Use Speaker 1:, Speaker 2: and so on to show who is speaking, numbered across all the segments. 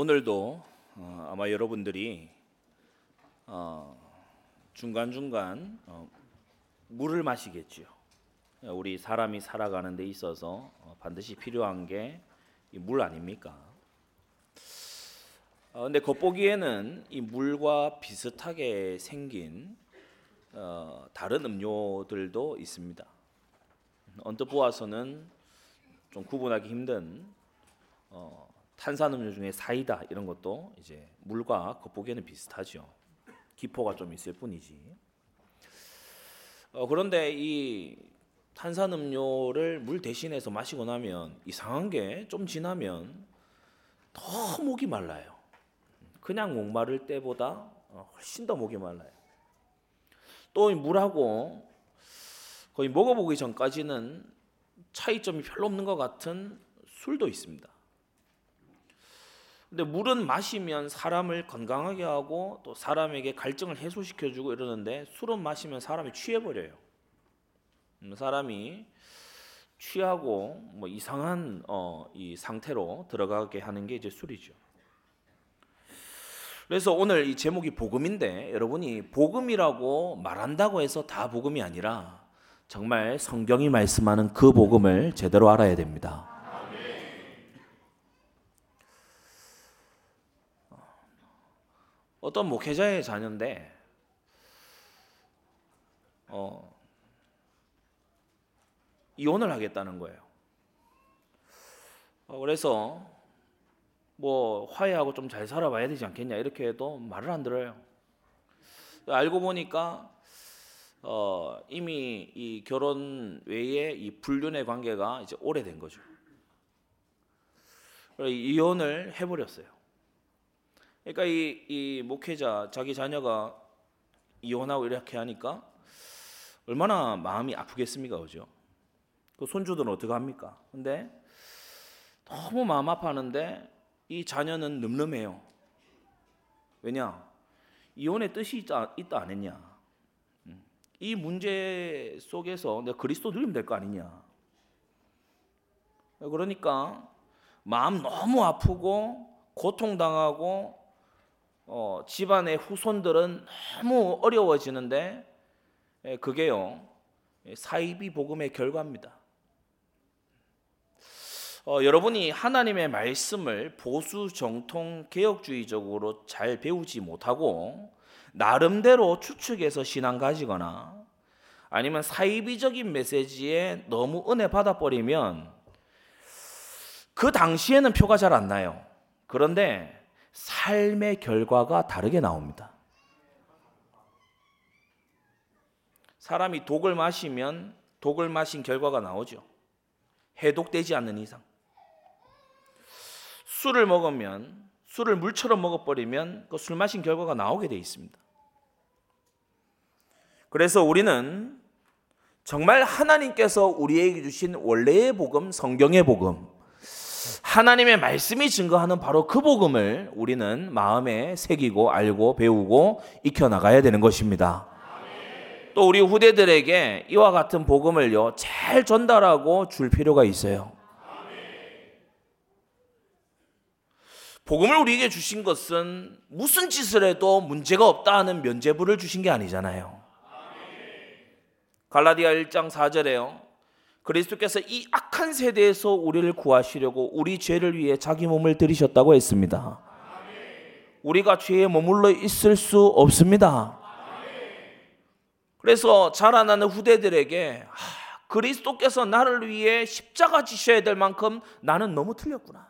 Speaker 1: 오늘도 어, 아마 여러분들이 어, 중간 중간 어, 물을 마시겠지요. 우리 사람이 살아가는 데 있어서 어, 반드시 필요한 게 물 아닙니까? 어, 근데 겉보기에는 이 물과 비슷하게 생긴 어, 다른 음료들도 있습니다. 언뜻 보아서는 좀 구분하기 힘든 어, 탄산음료 중에 사이다 이런 것도 이제 물과 겉보기에는 비슷하죠. 기포가 좀 있을 뿐이지. 어, 그런데 이 탄산음료를 물 대신해서 마시고 나면 이상한 게 좀 지나면 더 목이 말라요. 그냥 목마를 때보다 어, 훨씬 더 목이 말라요. 또 물하고 거의 먹어보기 전까지는 차이점이 별로 없는 것 같은 술도 있습니다. 근데 물은 마시면 사람을 건강하게 하고 또 사람에게 갈증을 해소시켜 주고 이러는데 술은 마시면 사람이 취해 버려요. 음, 사람이 취하고 뭐 이상한 어, 이 상태로 들어가게 하는 게 이제 술이죠. 그래서 오늘 이 제목이 복음인데 여러분이 복음이라고 말한다고 해서 다 복음이 아니라 정말 성경이 말씀하는 그 복음을 제대로 알아야 됩니다. 어떤 목회자의 자녀인데 어, 이혼을 하겠다는 거예요. 어, 그래서 뭐 화해하고 좀 잘 살아봐야 되지 않겠냐 이렇게 해도 말을 안 들어요. 알고 보니까 어, 이미 이 결혼 외에 이 불륜의 관계가 이제 오래된 거죠. 이혼을 해버렸어요. 그러니까 이, 이 목회자 자기 자녀가 이혼하고 이렇게 하니까 얼마나 마음이 아프겠습니까, 그죠? 그 손주들은 어떻게 합니까? 근데 너무 마음 아파하는데 이 자녀는 늠름해요. 왜냐? 이혼의 뜻이 있다, 있다 안 했냐? 음. 이 문제 속에서 내가 그리스도 누리면 될 거 아니냐? 그러니까 마음 너무 아프고 고통당하고 어, 집안의 후손들은 너무 어려워지는데 예, 그게요 사이비 복음의 결과입니다. 어, 여러분이 하나님의 말씀을 보수 정통 개혁주의적으로 잘 배우지 못하고 나름대로 추측해서 신앙 가지거나 아니면 사이비적인 메시지에 너무 은혜 받아 버리면 그 당시에는 표가 잘 안 나요. 그런데 삶의 결과가 다르게 나옵니다. 사람이 독을 마시면 독을 마신 결과가 나오죠. 해독되지 않는 이상. 술을 먹으면 술을 물처럼 먹어버리면 그 술 마신 결과가 나오게 돼 있습니다. 그래서 우리는 정말 하나님께서 우리에게 주신 원래의 복음, 성경의 복음, 하나님의 말씀이 증거하는 바로 그 복음을 우리는 마음에 새기고 알고 배우고 익혀 나가야 되는 것입니다. 또 우리 후대들에게 이와 같은 복음을요 잘 전달하고 줄 필요가 있어요. 복음을 우리에게 주신 것은 무슨 짓을 해도 문제가 없다 하는 면제부를 주신 게 아니잖아요. 갈라디아 1장 4절에요. 그리스도께서 이 악한 세대에서 우리를 구하시려고 우리 죄를 위해 자기 몸을 들이셨다고 했습니다. 우리가 죄에 머물러 있을 수 없습니다. 그래서 자라나는 후대들에게 아, 그리스도께서 나를 위해 십자가 지셔야 될 만큼 나는 너무 틀렸구나.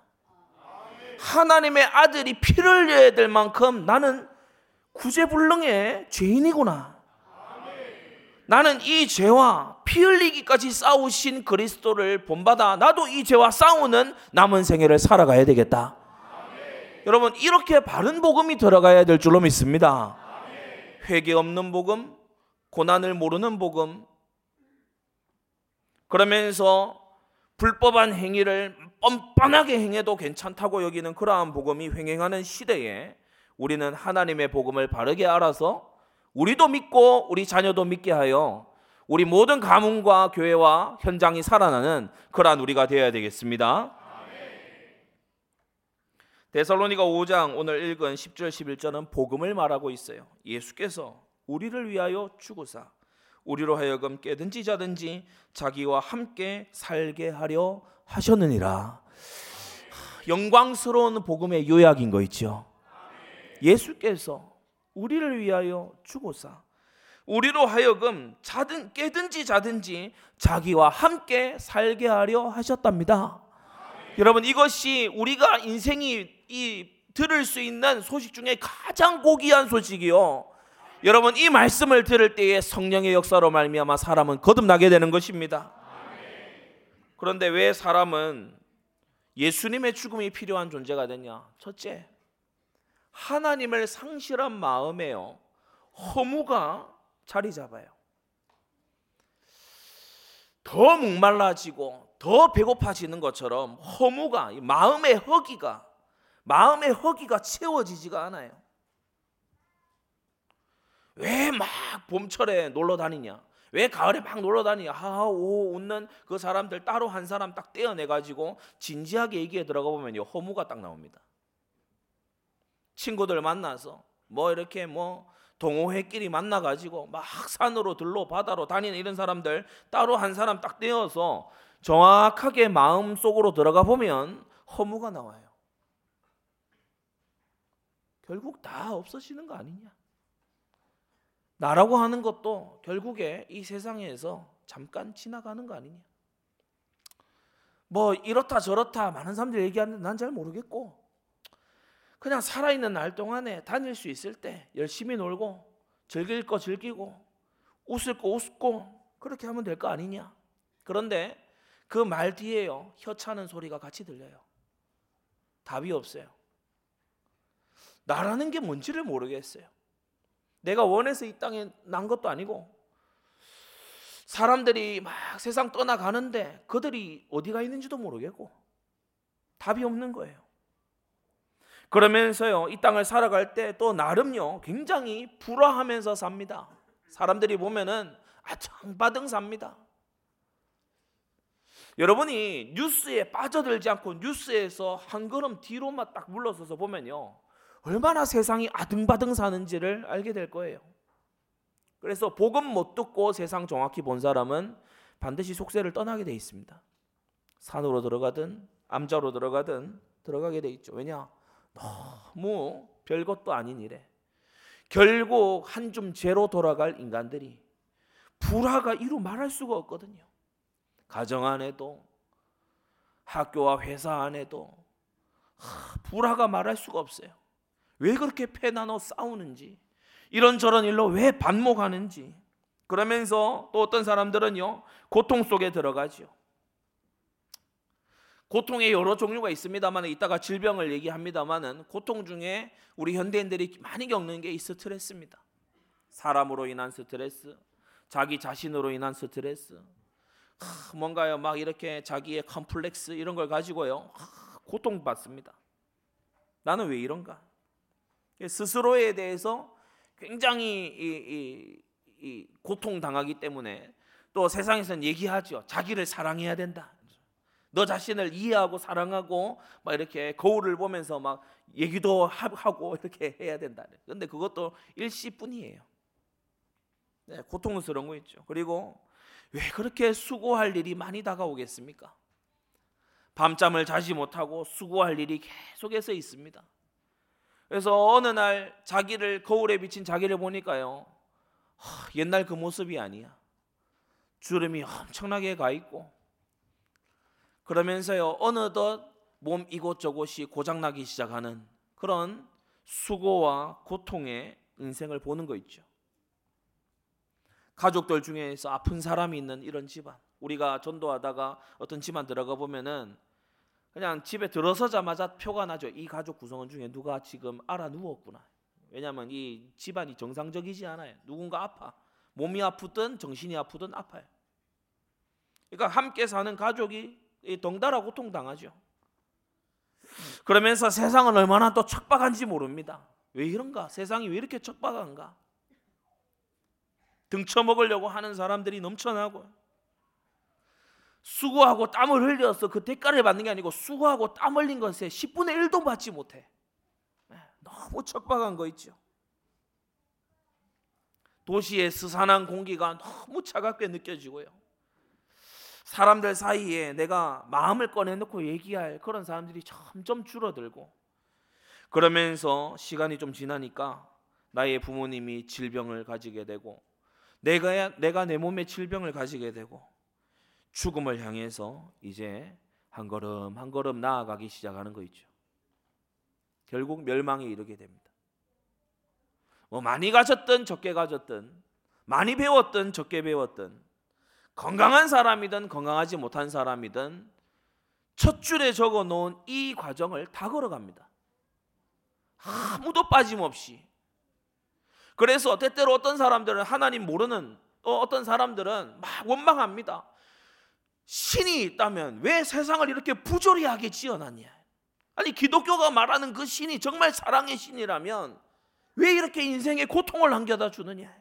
Speaker 1: 하나님의 아들이 피를 흘려야 될 만큼 나는 구제불능의 죄인이구나. 나는 이 죄와 피 흘리기까지 싸우신 그리스도를 본받아 나도 이 죄와 싸우는 남은 생애를 살아가야 되겠다. 아멘. 여러분 이렇게 바른 복음이 들어가야 될 줄로 믿습니다. 아멘. 회개 없는 복음, 고난을 모르는 복음. 그러면서 불법한 행위를 뻔뻔하게 행해도 괜찮다고 여기는 그러한 복음이 횡행하는 시대에 우리는 하나님의 복음을 바르게 알아서 우리도 믿고 우리 자녀도 믿게 하여 우리 모든 가문과 교회와 현장이 살아나는 그러한 우리가 되어야 되겠습니다. 데살로니가 5장 오늘 읽은 10절 11절은 복음을 말하고 있어요. 예수께서 우리를 위하여 죽으사 우리로 하여금 깨든지 자든지 자기와 함께 살게 하려 하셨느니라. 영광스러운 복음의 요약인 거 있죠. 예수께서 우리를 위하여 죽으사 우리로 하여금 자든 깨든지 자든지 자기와 함께 살게 하려 하셨답니다. 여러분 이것이 우리가 인생이 이 들을 수 있는 소식 중에 가장 고귀한 소식이요. 여러분 이 말씀을 들을 때에 성령의 역사로 말미암아 사람은 거듭나게 되는 것입니다. 그런데 왜 사람은 예수님의 죽음이 필요한 존재가 되냐? 첫째, 하나님을 상실한 마음에요. 허무가 자리 잡아요. 더 목말라지고 더 배고파지는 것처럼 허무가 마음의 허기가 마음의 허기가 채워지지가 않아요. 왜 막 봄철에 놀러 다니냐? 왜 가을에 막 놀러 다니냐? 하오 웃는 그 사람들 따로 한 사람 딱 떼어내 가지고 진지하게 얘기에 들어가 보면요 허무가 딱 나옵니다. 친구들 만나서 뭐 이렇게 뭐 동호회끼리 만나 가지고 막 산으로 들로 바다로 다니는 이런 사람들 따로 한 사람 딱 떼어서 정확하게 마음 속으로 들어가 보면 허무가 나와요. 결국 다 없어지는 거 아니냐? 나라고 하는 것도 결국에 이 세상에서 잠깐 지나가는 거 아니냐? 뭐 이렇다 저렇다 많은 사람들이 얘기하는데 난 잘 모르겠고 그냥 살아있는 날 동안에 다닐 수 있을 때 열심히 놀고 즐길 거 즐기고 웃을 거 웃고 그렇게 하면 될 거 아니냐? 그런데 그 말 뒤에요 혀차는 소리가 같이 들려요. 답이 없어요. 나라는 게 뭔지를 모르겠어요. 내가 원해서 이 땅에 난 것도 아니고 사람들이 막 세상 떠나가는데 그들이 어디가 있는지도 모르겠고 답이 없는 거예요. 그러면서요, 이 땅을 살아갈 때 또 나름요, 굉장히 불화하면서 삽니다. 사람들이 보면은 아창바등 삽니다. 여러분이 뉴스에 빠져들지 않고 뉴스에서 한 걸음 뒤로만 딱 물러서서 보면요. 얼마나 세상이 아등바등 사는지를 알게 될 거예요. 그래서 복음 못 듣고 세상 정확히 본 사람은 반드시 속세를 떠나게 돼 있습니다. 산으로 들어가든 암자로 들어가든 들어가게 돼 있죠. 왜냐? 너무 별것도 아닌 일에 결국 한 줌 죄로 돌아갈 인간들이 불화가 이루 말할 수가 없거든요. 가정 안에도 학교와 회사 안에도 불화가 말할 수가 없어요. 왜 그렇게 패 나눠 싸우는지 이런저런 일로 왜 반목하는지 그러면서 또 어떤 사람들은요 고통 속에 들어가죠. 고통의 여러 종류가 있습니다만 이따가 질병을 얘기합니다만은 고통 중에 우리 현대인들이 많이 겪는 게 이 스트레스입니다. 사람으로 인한 스트레스, 자기 자신으로 인한 스트레스, 하, 뭔가요 막 이렇게 자기의 컴플렉스 이런 걸 가지고요 하, 고통받습니다. 나는 왜 이런가? 스스로에 대해서 굉장히 이, 이, 이 고통 당하기 때문에 또 세상에서는 얘기하죠. 자기를 사랑해야 된다. 너 자신을 이해하고 사랑하고 막 이렇게 거울을 보면서 막 얘기도 하고 이렇게 해야 된다. 근데 그것도 일시뿐이에요. 네, 고통스러운 거 있죠. 그리고 왜 그렇게 수고할 일이 많이 다가오겠습니까? 밤잠을 자지 못하고 수고할 일이 계속해서 있습니다. 그래서 어느 날 자기를 거울에 비친 자기를 보니까요. 하, 옛날 그 모습이 아니야. 주름이 엄청나게 가 있고 그러면서요 어느덧 몸 이곳저곳이 고장나기 시작하는 그런 수고와 고통의 인생을 보는 거 있죠. 가족들 중에서 아픈 사람이 있는 이런 집안 우리가 전도하다가 어떤 집안 들어가 보면은 그냥 집에 들어서자마자 표가 나죠. 이 가족 구성원 중에 누가 지금 알아 누웠구나. 왜냐하면 이 집안이 정상적이지 않아요. 누군가 아파. 몸이 아프든 정신이 아프든 아파요. 그러니까 함께 사는 가족이 동달아 고통당하죠. 그러면서 세상은 얼마나 또 척박한지 모릅니다. 왜 이런가? 세상이 왜 이렇게 척박한가? 등쳐먹으려고 하는 사람들이 넘쳐나고 수고하고 땀을 흘려서 그 대가를 받는 게 아니고 수고하고 땀 흘린 것에 10분의 1도 받지 못해. 네, 너무 척박한 거 있죠. 도시의 스산한 공기가 너무 차갑게 느껴지고요. 사람들 사이에 내가 마음을 꺼내놓고 얘기할 그런 사람들이 점점 줄어들고 그러면서 시간이 좀 지나니까 나의 부모님이 질병을 가지게 되고 내가 내가 내 몸에 질병을 가지게 되고 죽음을 향해서 이제 한 걸음 한 걸음 나아가기 시작하는 거 있죠. 결국 멸망에 이르게 됩니다. 뭐 많이 가졌든 적게 가졌든 많이 배웠든 적게 배웠든 건강한 사람이든 건강하지 못한 사람이든 첫 줄에 적어 놓은 이 과정을 다 걸어갑니다. 아무도 빠짐없이. 그래서 때때로 어떤 사람들은 하나님 모르는 어떤 사람들은 막 원망합니다. 신이 있다면 왜 세상을 이렇게 부조리하게 지어놨냐? 아니 기독교가 말하는 그 신이 정말 사랑의 신이라면 왜 이렇게 인생에 고통을 안겨다 주느냐?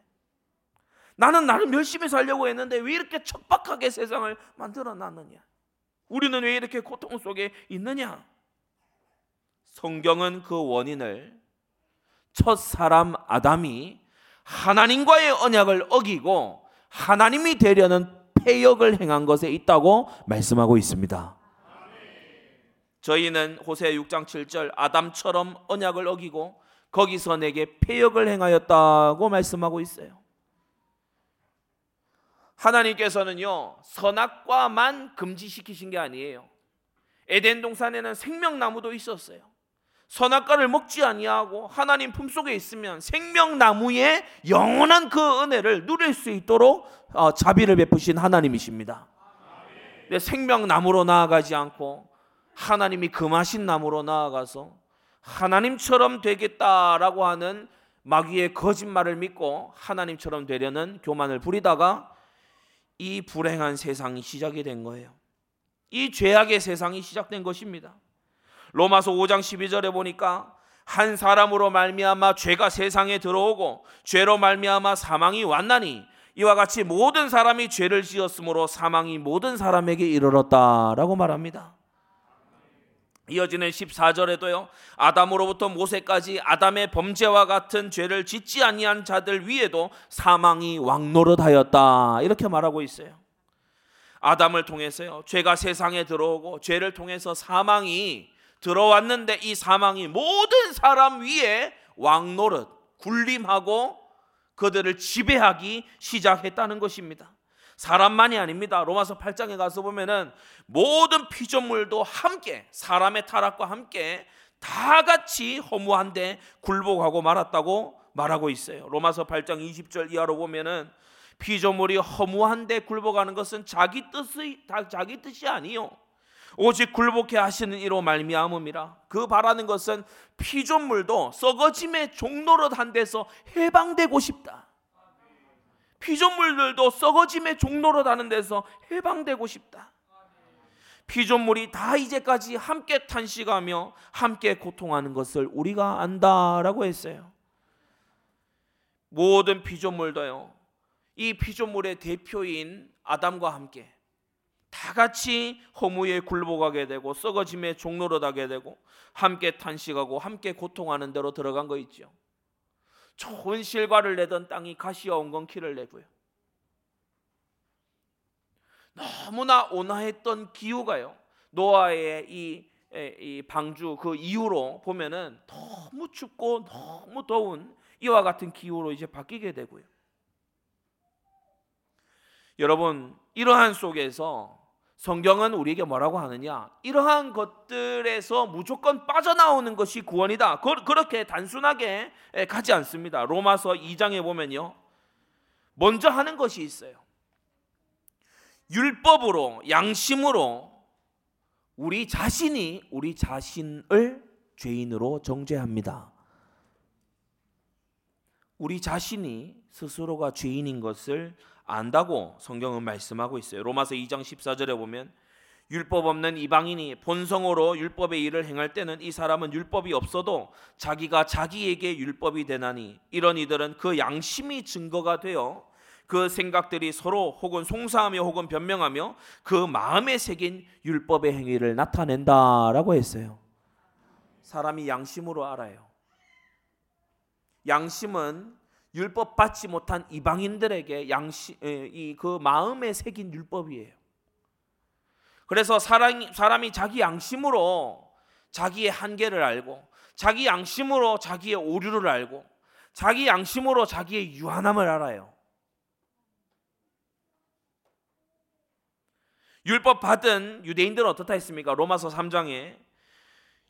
Speaker 1: 나는 나름 열심히 살려고 했는데 왜 이렇게 척박하게 세상을 만들어 놨느냐? 우리는 왜 이렇게 고통 속에 있느냐? 성경은 그 원인을 첫 사람 아담이 하나님과의 언약을 어기고 하나님이 되려는 폐역을 행한 것에 있다고 말씀하고 있습니다. 저희는 호세 6장 7절 아담처럼 언약을 어기고 거기서 내게 폐역을 행하였다고 말씀하고 있어요. 하나님께서는요 선악과만 금지시키신 게 아니에요. 에덴 동산에는 생명나무도 있었어요. 선악과를 먹지 아니하고 하나님 품 속에 있으면 생명나무의 영원한 그 은혜를 누릴 수 있도록 어, 자비를 베푸신 하나님이십니다. 생명나무로 나아가지 않고 하나님이 금하신 나무로 나아가서 하나님처럼 되겠다라고 하는 마귀의 거짓말을 믿고 하나님처럼 되려는 교만을 부리다가 이 불행한 세상이 시작이 된 거예요. 이 죄악의 세상이 시작된 것입니다. 로마서 5장 12절에 보니까 한 사람으로 말미암아 죄가 세상에 들어오고 죄로 말미암아 사망이 왔나니 이와 같이 모든 사람이 죄를 지었으므로 사망이 모든 사람에게 이르렀다라고 말합니다. 이어지는 14절에도요. 아담으로부터 모세까지 아담의 범죄와 같은 죄를 짓지 아니한 자들 위에도 사망이 왕노릇하였다. 이렇게 말하고 있어요. 아담을 통해서요. 죄가 세상에 들어오고 죄를 통해서 사망이 들어왔는데 이 사망이 모든 사람 위에 왕노릇 군림하고 그들을 지배하기 시작했다는 것입니다. 사람만이 아닙니다. 로마서 8장에 가서 보면은 모든 피조물도 함께 사람의 타락과 함께 다 같이 허무한데 굴복하고 말았다고 말하고 있어요. 로마서 8장 20절 이하로 보면은 피조물이 허무한데 굴복하는 것은 자기 뜻이 자기 뜻이 아니요. 오직 굴복해 하시는 이로 말미암음이라. 그 바라는 것은 피조물도 썩어짐의 종로릇 한 데서 해방되고 싶다. 피조물들도 썩어짐의 종로로 다는 데서 해방되고 싶다. 피조물이 다 이제까지 함께 탄식하며 함께 고통하는 것을 우리가 안다라고 했어요. 모든 피조물도요. 이 피조물의 대표인 아담과 함께 다 같이 허무에 굴복하게 되고 썩어짐의 종로로 가게 되고 함께 탄식하고 함께 고통하는 대로 들어간 거 있죠. 좋은 실과를 내던 땅이 가시와 엉겅퀴를 내고요. 너무나 온화했던 기후가요. 노아의 이, 이 방주 그 이후로 보면은 너무 춥고 너무 더운 이와 같은 기후로 이제 바뀌게 되고요. 여러분 이러한 속에서 성경은 우리에게 뭐라고 하느냐? 이러한 것들에서 무조건 빠져나오는 것이 구원이다. 그렇게 단순하게 가지 않습니다. 로마서 2장에 보면요. 먼저 하는 것이 있어요. 율법으로, 양심으로 우리 자신이 우리 자신을 죄인으로 정죄합니다. 우리 자신이 스스로가 죄인인 것을 안다고 성경은 말씀하고 있어요. 로마서 2장 14절에 보면 율법 없는 이방인이 본성으로 율법의 일을 행할 때는 이 사람은 율법이 없어도 자기가 자기에게 율법이 되나니 이런 이들은 그 양심이 증거가 되어 그 생각들이 서로 혹은 송사하며 혹은 변명하며 그 마음에 새긴 율법의 행위를 나타낸다라고 했어요. 사람이 양심으로 알아요. 양심은 율법 받지 못한 이방인들에게 양심 이그 마음에 새긴 율법이에요. 그래서 사람이 사람이 자기 양심으로 자기의 한계를 알고 자기 양심으로 자기의 오류를 알고 자기 양심으로 자기의 유한함을 알아요. 율법 받은 유대인들은 어떻다 했습니까? 로마서 3장에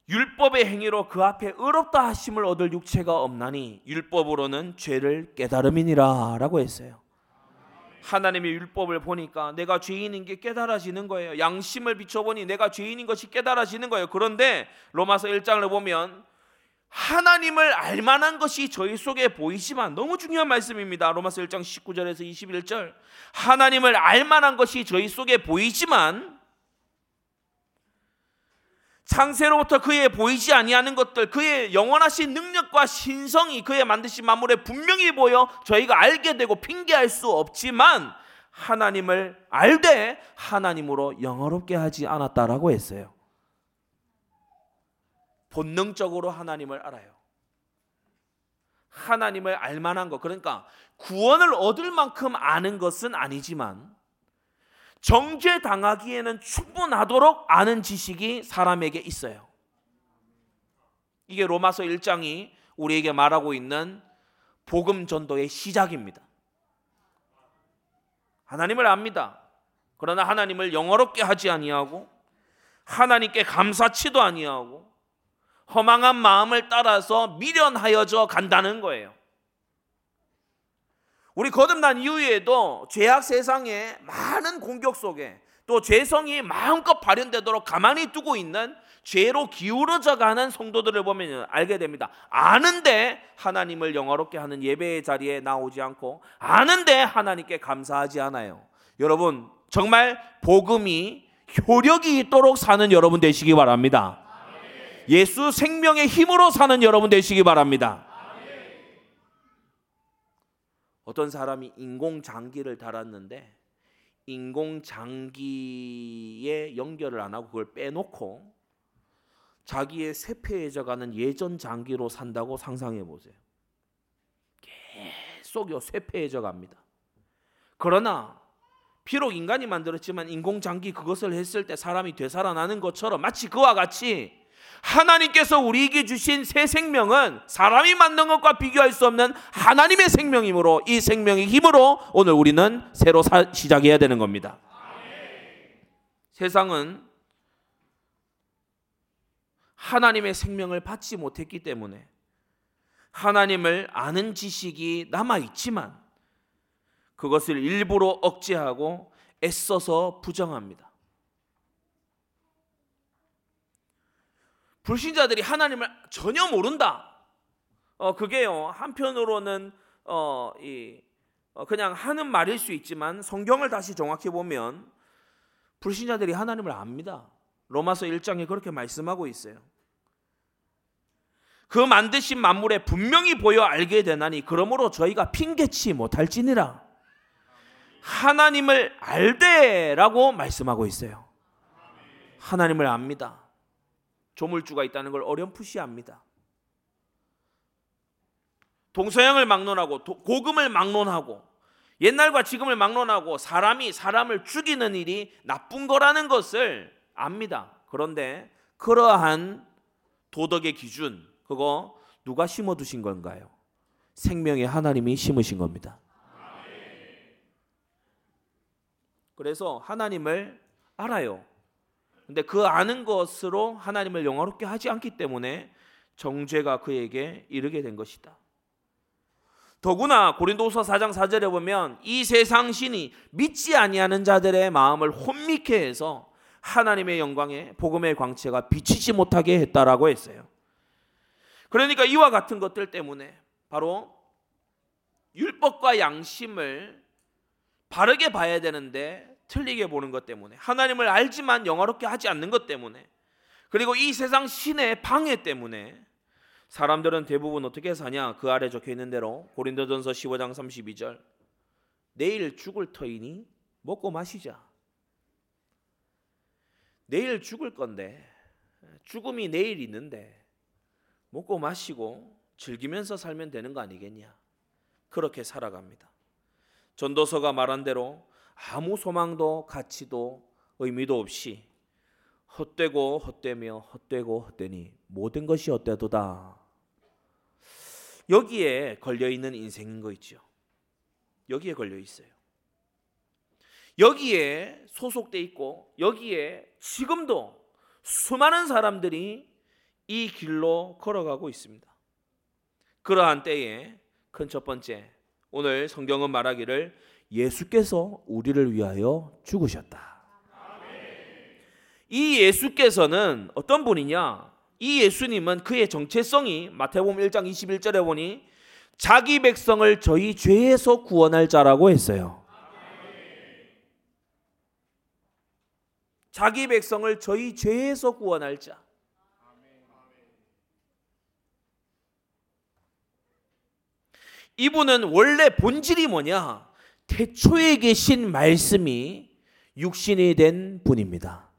Speaker 1: 율법의 행위로 그 앞에 의롭다 하심을 얻을 육체가 없나니 율법으로는 죄를 깨달음이니라라고 했어요. 하나님의 율법을 보니까 내가 죄인인 게 깨달아지는 거예요. 양심을 비춰보니 내가 죄인인 것이 깨달아지는 거예요. 그런데 로마서 1장을 보면 하나님을 알 만한 것이 저희 속에 보이지만 너무 중요한 말씀입니다. 로마서 1장 19절에서 21절. 하나님을 알 만한 것이 저희 속에 보이지만 창세로부터 그의 보이지 아니하는 것들, 그의 영원하신 능력과 신성이 그의 만드신 만물에 분명히 보여 저희가 알게 되고 핑계할 수 없지만 하나님을 알되 하나님으로 영어롭게 하지 않았다라고 했어요. 본능적으로 하나님을 알아요. 하나님을 알 만한 것, 그러니까 구원을 얻을 만큼 아는 것은 아니지만 정죄 당하기에는 충분하도록 아는 지식이 사람에게 있어요. 이게 로마서 1장이 우리에게 말하고 있는 복음 전도의 시작입니다. 하나님을 압니다. 그러나 하나님을 영어롭게 하지 아니하고 하나님께 감사치도 아니하고 허망한 마음을 따라서 미련하여져 간다는 거예요. 우리 거듭난 이후에도 죄악 세상에 많은 공격 속에 또 죄성이 마음껏 발현되도록 가만히 두고 있는 죄로 기울어져 가는 성도들을 보면 알게 됩니다. 아는데 하나님을 영화롭게 하는 예배의 자리에 나오지 않고 아는데 하나님께 감사하지 않아요. 여러분 정말 복음이 효력이 있도록 사는 여러분 되시기 바랍니다. 예수 생명의 힘으로 사는 여러분 되시기 바랍니다. 어떤 사람이 인공 장기를 달았는데 인공 장기에 연결을 안 하고 그걸 빼놓고 자기의 쇠폐해져가는 예전 장기로 산다고 상상해 보세요. 계속 쇠폐해져 갑니다. 그러나 비록 인간이 만들었지만 인공 장기 그것을 했을 때 사람이 되살아나는 것처럼 마치 그와 같이 하나님께서 우리에게 주신 새 생명은 사람이 만든 것과 비교할 수 없는 하나님의 생명이므로 이 생명의 힘으로 오늘 우리는 새로 사, 시작해야 되는 겁니다. 세상은 하나님의 생명을 받지 못했기 때문에 하나님을 아는 지식이 남아 있지만 그것을 일부러 억제하고 애써서 부정합니다. 불신자들이 하나님을 전혀 모른다. 어 그게요 한편으로는 어 이 어, 그냥 하는 말일 수 있지만 성경을 다시 정확히 보면 불신자들이 하나님을 압니다. 로마서 1장에 그렇게 말씀하고 있어요. 그 만드신 만물에 분명히 보여 알게 되나니 그러므로 저희가 핑계치 못할지니라. 하나님을 알되라고 말씀하고 있어요. 하나님을 압니다. 조물주가 있다는 걸 어렴풋이 압니다. 동서양을 막론하고 고금을 막론하고 옛날과 지금을 막론하고 사람이 사람을 죽이는 일이 나쁜 거라는 것을 압니다. 그런데 그러한 도덕의 기준 그거 누가 심어 두신 건가요? 생명의 하나님이 심으신 겁니다. 그래서 하나님을 알아요. 근데 그 아는 것으로 하나님을 영화롭게 하지 않기 때문에 정죄가 그에게 이르게 된 것이다. 더구나 고린도서 4장 4절에 보면 이 세상 신이 믿지 아니하는 자들의 마음을 혼미케 해서 하나님의 영광에 복음의 광채가 비치지 못하게 했다라고 했어요. 그러니까 이와 같은 것들 때문에 바로 율법과 양심을 바르게 봐야 되는데 틀리게 보는 것 때문에 하나님을 알지만 영화롭게 하지 않는 것 때문에 그리고 이 세상 신의 방해 때문에 사람들은 대부분 어떻게 사냐 그 아래 적혀 있는 대로 고린도전서 15장 32절 내일 죽을 터이니 먹고 마시자. 내일 죽을 건데 죽음이 내일 있는데 먹고 마시고 즐기면서 살면 되는 거 아니겠냐? 그렇게 살아갑니다. 전도서가 말한 대로 아무 소망도 가치도 의미도 없이 헛되고 헛되며 헛되고 헛되니 모든 것이 헛되도다. 여기에 걸려 있는 인생인 거 있죠. 여기에 걸려 있어요. 여기에 소속돼 있고 여기에 지금도 수많은 사람들이 이 길로 걸어가고 있습니다. 그러한 때에 큰 첫 번째 오늘 성경은 말하기를 예수께서 우리를 위하여 죽으셨다. 이 예수께서는 어떤 분이냐? 이 예수님은 그의 정체성이 마태복음 1장 21절에 보니 자기 백성을 저희 죄에서 구원할 자라고 했어요. 자기 백성을 저희 죄에서 구원할 자. 이분은 원래 본질이 뭐냐? 태초에 계신 말씀이 육신이 된 분입니다.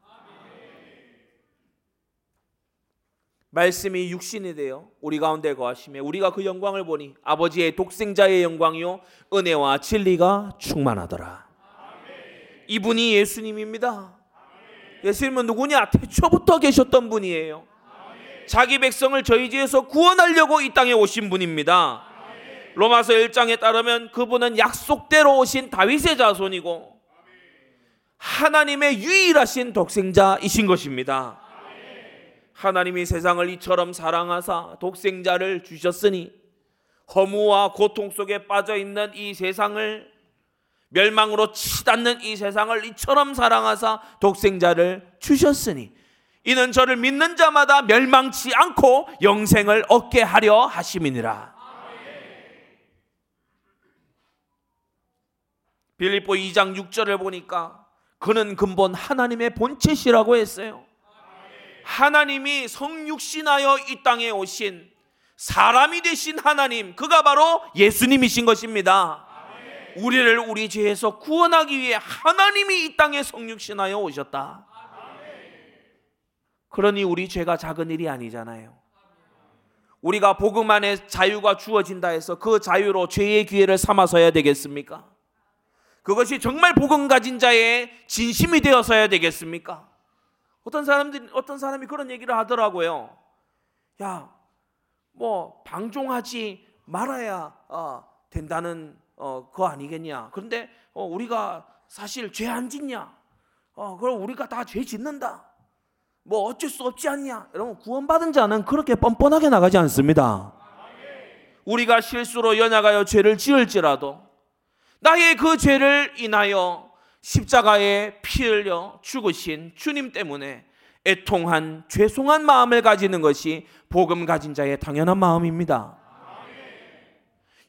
Speaker 1: 말씀이 육신이 되어 우리 가운데 거하시며 우리가 그 영광을 보니 아버지의 독생자의 영광이요 은혜와 진리가 충만하더라. 이분이 예수님입니다. 예수님은 누구냐? 태초부터 계셨던 분이에요. 자기 백성을 저희 죄에서 구원하려고 이 땅에 오신 분입니다. 로마서 1장에 따르면 그분은 약속대로 오신 다윗의 자손이고 하나님의 유일하신 독생자이신 것입니다. 하나님이 세상을 이처럼 사랑하사 독생자를 주셨으니 허무와 고통 속에 빠져 있는 이 세상을 멸망으로 치닫는 이 세상을 이처럼 사랑하사 독생자를 주셨으니 이는 저를 믿는 자마다 멸망치 않고 영생을 얻게 하려 하심이니라. 빌립보 2장 6절을 보니까 그는 근본 하나님의 본체시라고 했어요. 하나님이 성육신하여 이 땅에 오신 사람이 되신 하나님, 그가 바로 예수님이신 것입니다. 우리를 우리 죄에서 구원하기 위해 하나님이 이 땅에 성육신하여 오셨다. 그러니 우리 죄가 작은 일이 아니잖아요. 우리가 복음 안에 자유가 주어진다 해서 그 자유로 죄의 기회를 삼아서야 되겠습니까? 그것이 정말 복음 가진 자의 진심이 되어서야 되겠습니까? 어떤 사람들이 어떤 사람이 그런 얘기를 하더라고요. 야, 뭐 방종하지 말아야 어, 된다는 어, 거 아니겠냐? 그런데 어, 우리가 사실 죄 안 짓냐? 어, 그럼 우리가 다 죄 짓는다. 뭐 어쩔 수 없지 않냐? 여러분 구원받은 자는 그렇게 뻔뻔하게 나가지 않습니다. 우리가 실수로 연약하여 죄를 지을지라도 나의 그 죄를 인하여 십자가에 피 흘려 죽으신 주님 때문에 애통한 죄송한 마음을 가지는 것이 복음 가진 자의 당연한 마음입니다.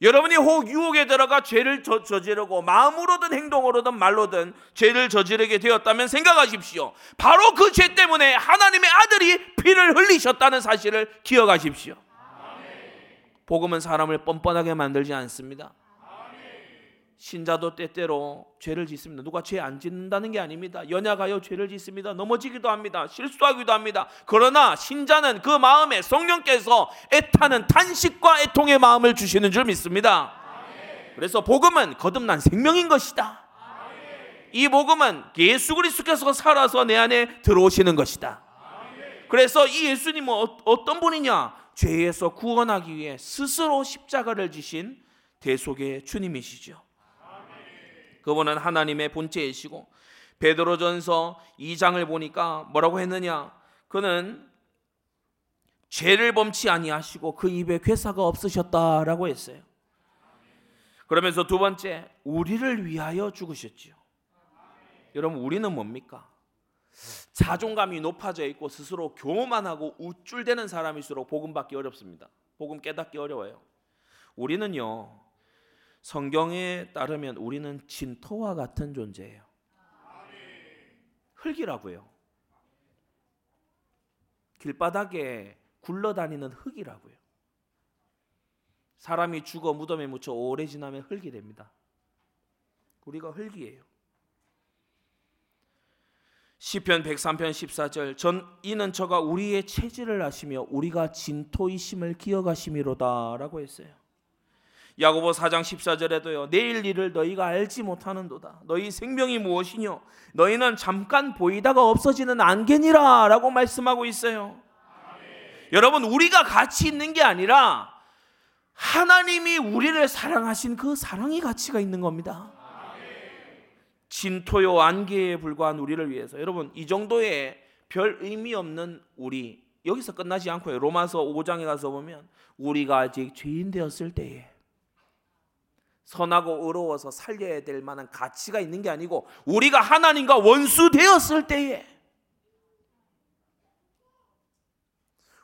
Speaker 1: 여러분이 혹 유혹에 들어가 죄를 저, 저지르고 마음으로든 행동으로든 말로든 죄를 저지르게 되었다면 생각하십시오. 바로 그 죄 때문에 하나님의 아들이 피를 흘리셨다는 사실을 기억하십시오. 복음은 사람을 뻔뻔하게 만들지 않습니다. 신자도 때때로 죄를 짓습니다. 누가 죄 안 짓는다는 게 아닙니다. 연약하여 죄를 짓습니다. 넘어지기도 합니다. 실수하기도 합니다. 그러나 신자는 그 마음에 성령께서 애타는 탄식과 애통의 마음을 주시는 줄 믿습니다. 그래서 복음은 거듭난 생명인 것이다. 이 복음은 예수 그리스도께서 살아서 내 안에 들어오시는 것이다. 그래서 이 예수님은 어, 어떤 분이냐? 죄에서 구원하기 위해 스스로 십자가를 지신 대속의 주님이시죠. 그분은 하나님의 본체이시고 베드로전서 2장을 보니까 뭐라고 했느냐? 그는 죄를 범치 아니하시고 그 입에 괴사가 없으셨다라고 했어요. 그러면서 두 번째 우리를 위하여 죽으셨지요. 여러분 우리는 뭡니까? 자존감이 높아져 있고 스스로 교만하고 우쭐대는 사람일수록 복음 받기 어렵습니다. 복음 깨닫기 어려워요. 우리는요 성경에 따르면 우리는 진토와 같은 존재예요. 흙이라고요. 길바닥에 굴러다니는 흙이라고요. 사람이 죽어 무덤에 묻혀 오래 지나면 흙이 됩니다. 우리가 흙이에요. 시편 103편 14절 전 이는 저가 우리의 체질을 아시며 우리가 진토이심을 기억하심이로다라고 했어요. 야고보 4장 14절에도요. 내일 일을 너희가 알지 못하는도다. 너희 생명이 무엇이뇨? 너희는 잠깐 보이다가 없어지는 안개니라라고 말씀하고 있어요. 여러분 우리가 가치 있는 게 아니라 하나님이 우리를 사랑하신 그 사랑이 가치가 있는 겁니다. 진토요 안개에 불과한 우리를 위해서 여러분 이 정도의 별 의미 없는 우리 여기서 끝나지 않고요. 로마서 5장에 가서 보면 우리가 아직 죄인 되었을 때에 선하고 의로워서 살려야 될 만한 가치가 있는 게 아니고 우리가 하나님과 원수 되었을 때에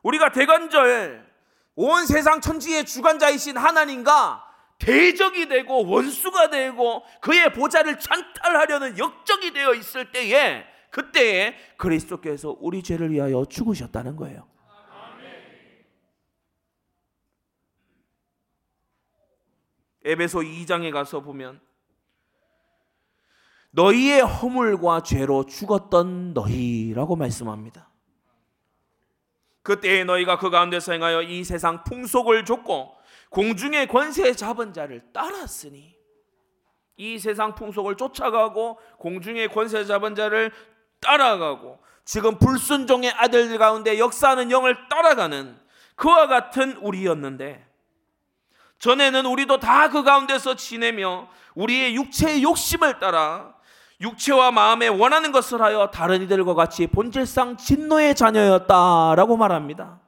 Speaker 1: 우리가 대관절 온 세상 천지의 주관자이신 하나님과 대적이 되고 원수가 되고 그의 보좌를 찬탈하려는 역적이 되어 있을 때에 그때에 그리스도께서 우리 죄를 위하여 죽으셨다는 거예요. 에베소 2장에 가서 보면 너희의 허물과 죄로 죽었던 너희라고 말씀합니다. 그때에 너희가 그 가운데서 행하여 이 세상 풍속을 줬고 공중의 권세 잡은 자를 따랐으니 이 세상 풍속을 쫓아가고 공중의 권세 잡은 자를 따라가고 지금 불순종의 아들 가운데 역사하는 영을 따라가는 그와 같은 우리였는데 전에는 우리도 다 그 가운데서 지내며 우리의 육체의 욕심을 따라 육체와 마음에 원하는 것을 하여 다른 이들과 같이 본질상 진노의 자녀였다라고 말합니다.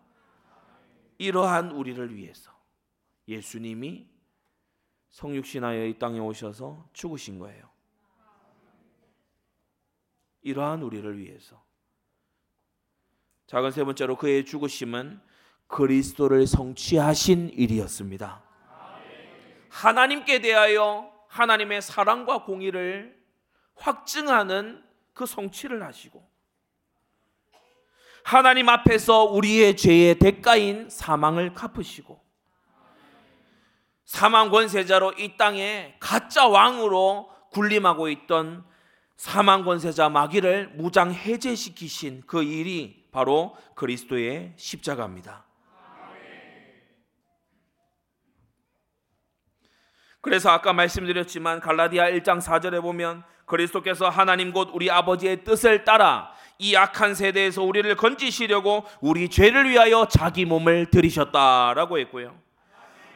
Speaker 1: 이러한 우리를 위해서 예수님이 성육신하여 이 땅에 오셔서 죽으신 거예요. 이러한 우리를 위해서. 작은 세 번째로 그의 죽으심은 그리스도를 성취하신 일이었습니다. 하나님께 대하여 하나님의 사랑과 공의를 확증하는 그 성취를 하시고 하나님 앞에서 우리의 죄의 대가인 사망을 갚으시고 사망 권세자로 이 땅에 가짜 왕으로 군림하고 있던 사망 권세자 마귀를 무장 해제시키신 그 일이 바로 그리스도의 십자가입니다. 그래서 아까 말씀드렸지만 갈라디아 1장 4절에 보면 그리스도께서 하나님 곧 우리 아버지의 뜻을 따라 이 악한 세대에서 우리를 건지시려고 우리 죄를 위하여 자기 몸을 들이셨다라고 했고요.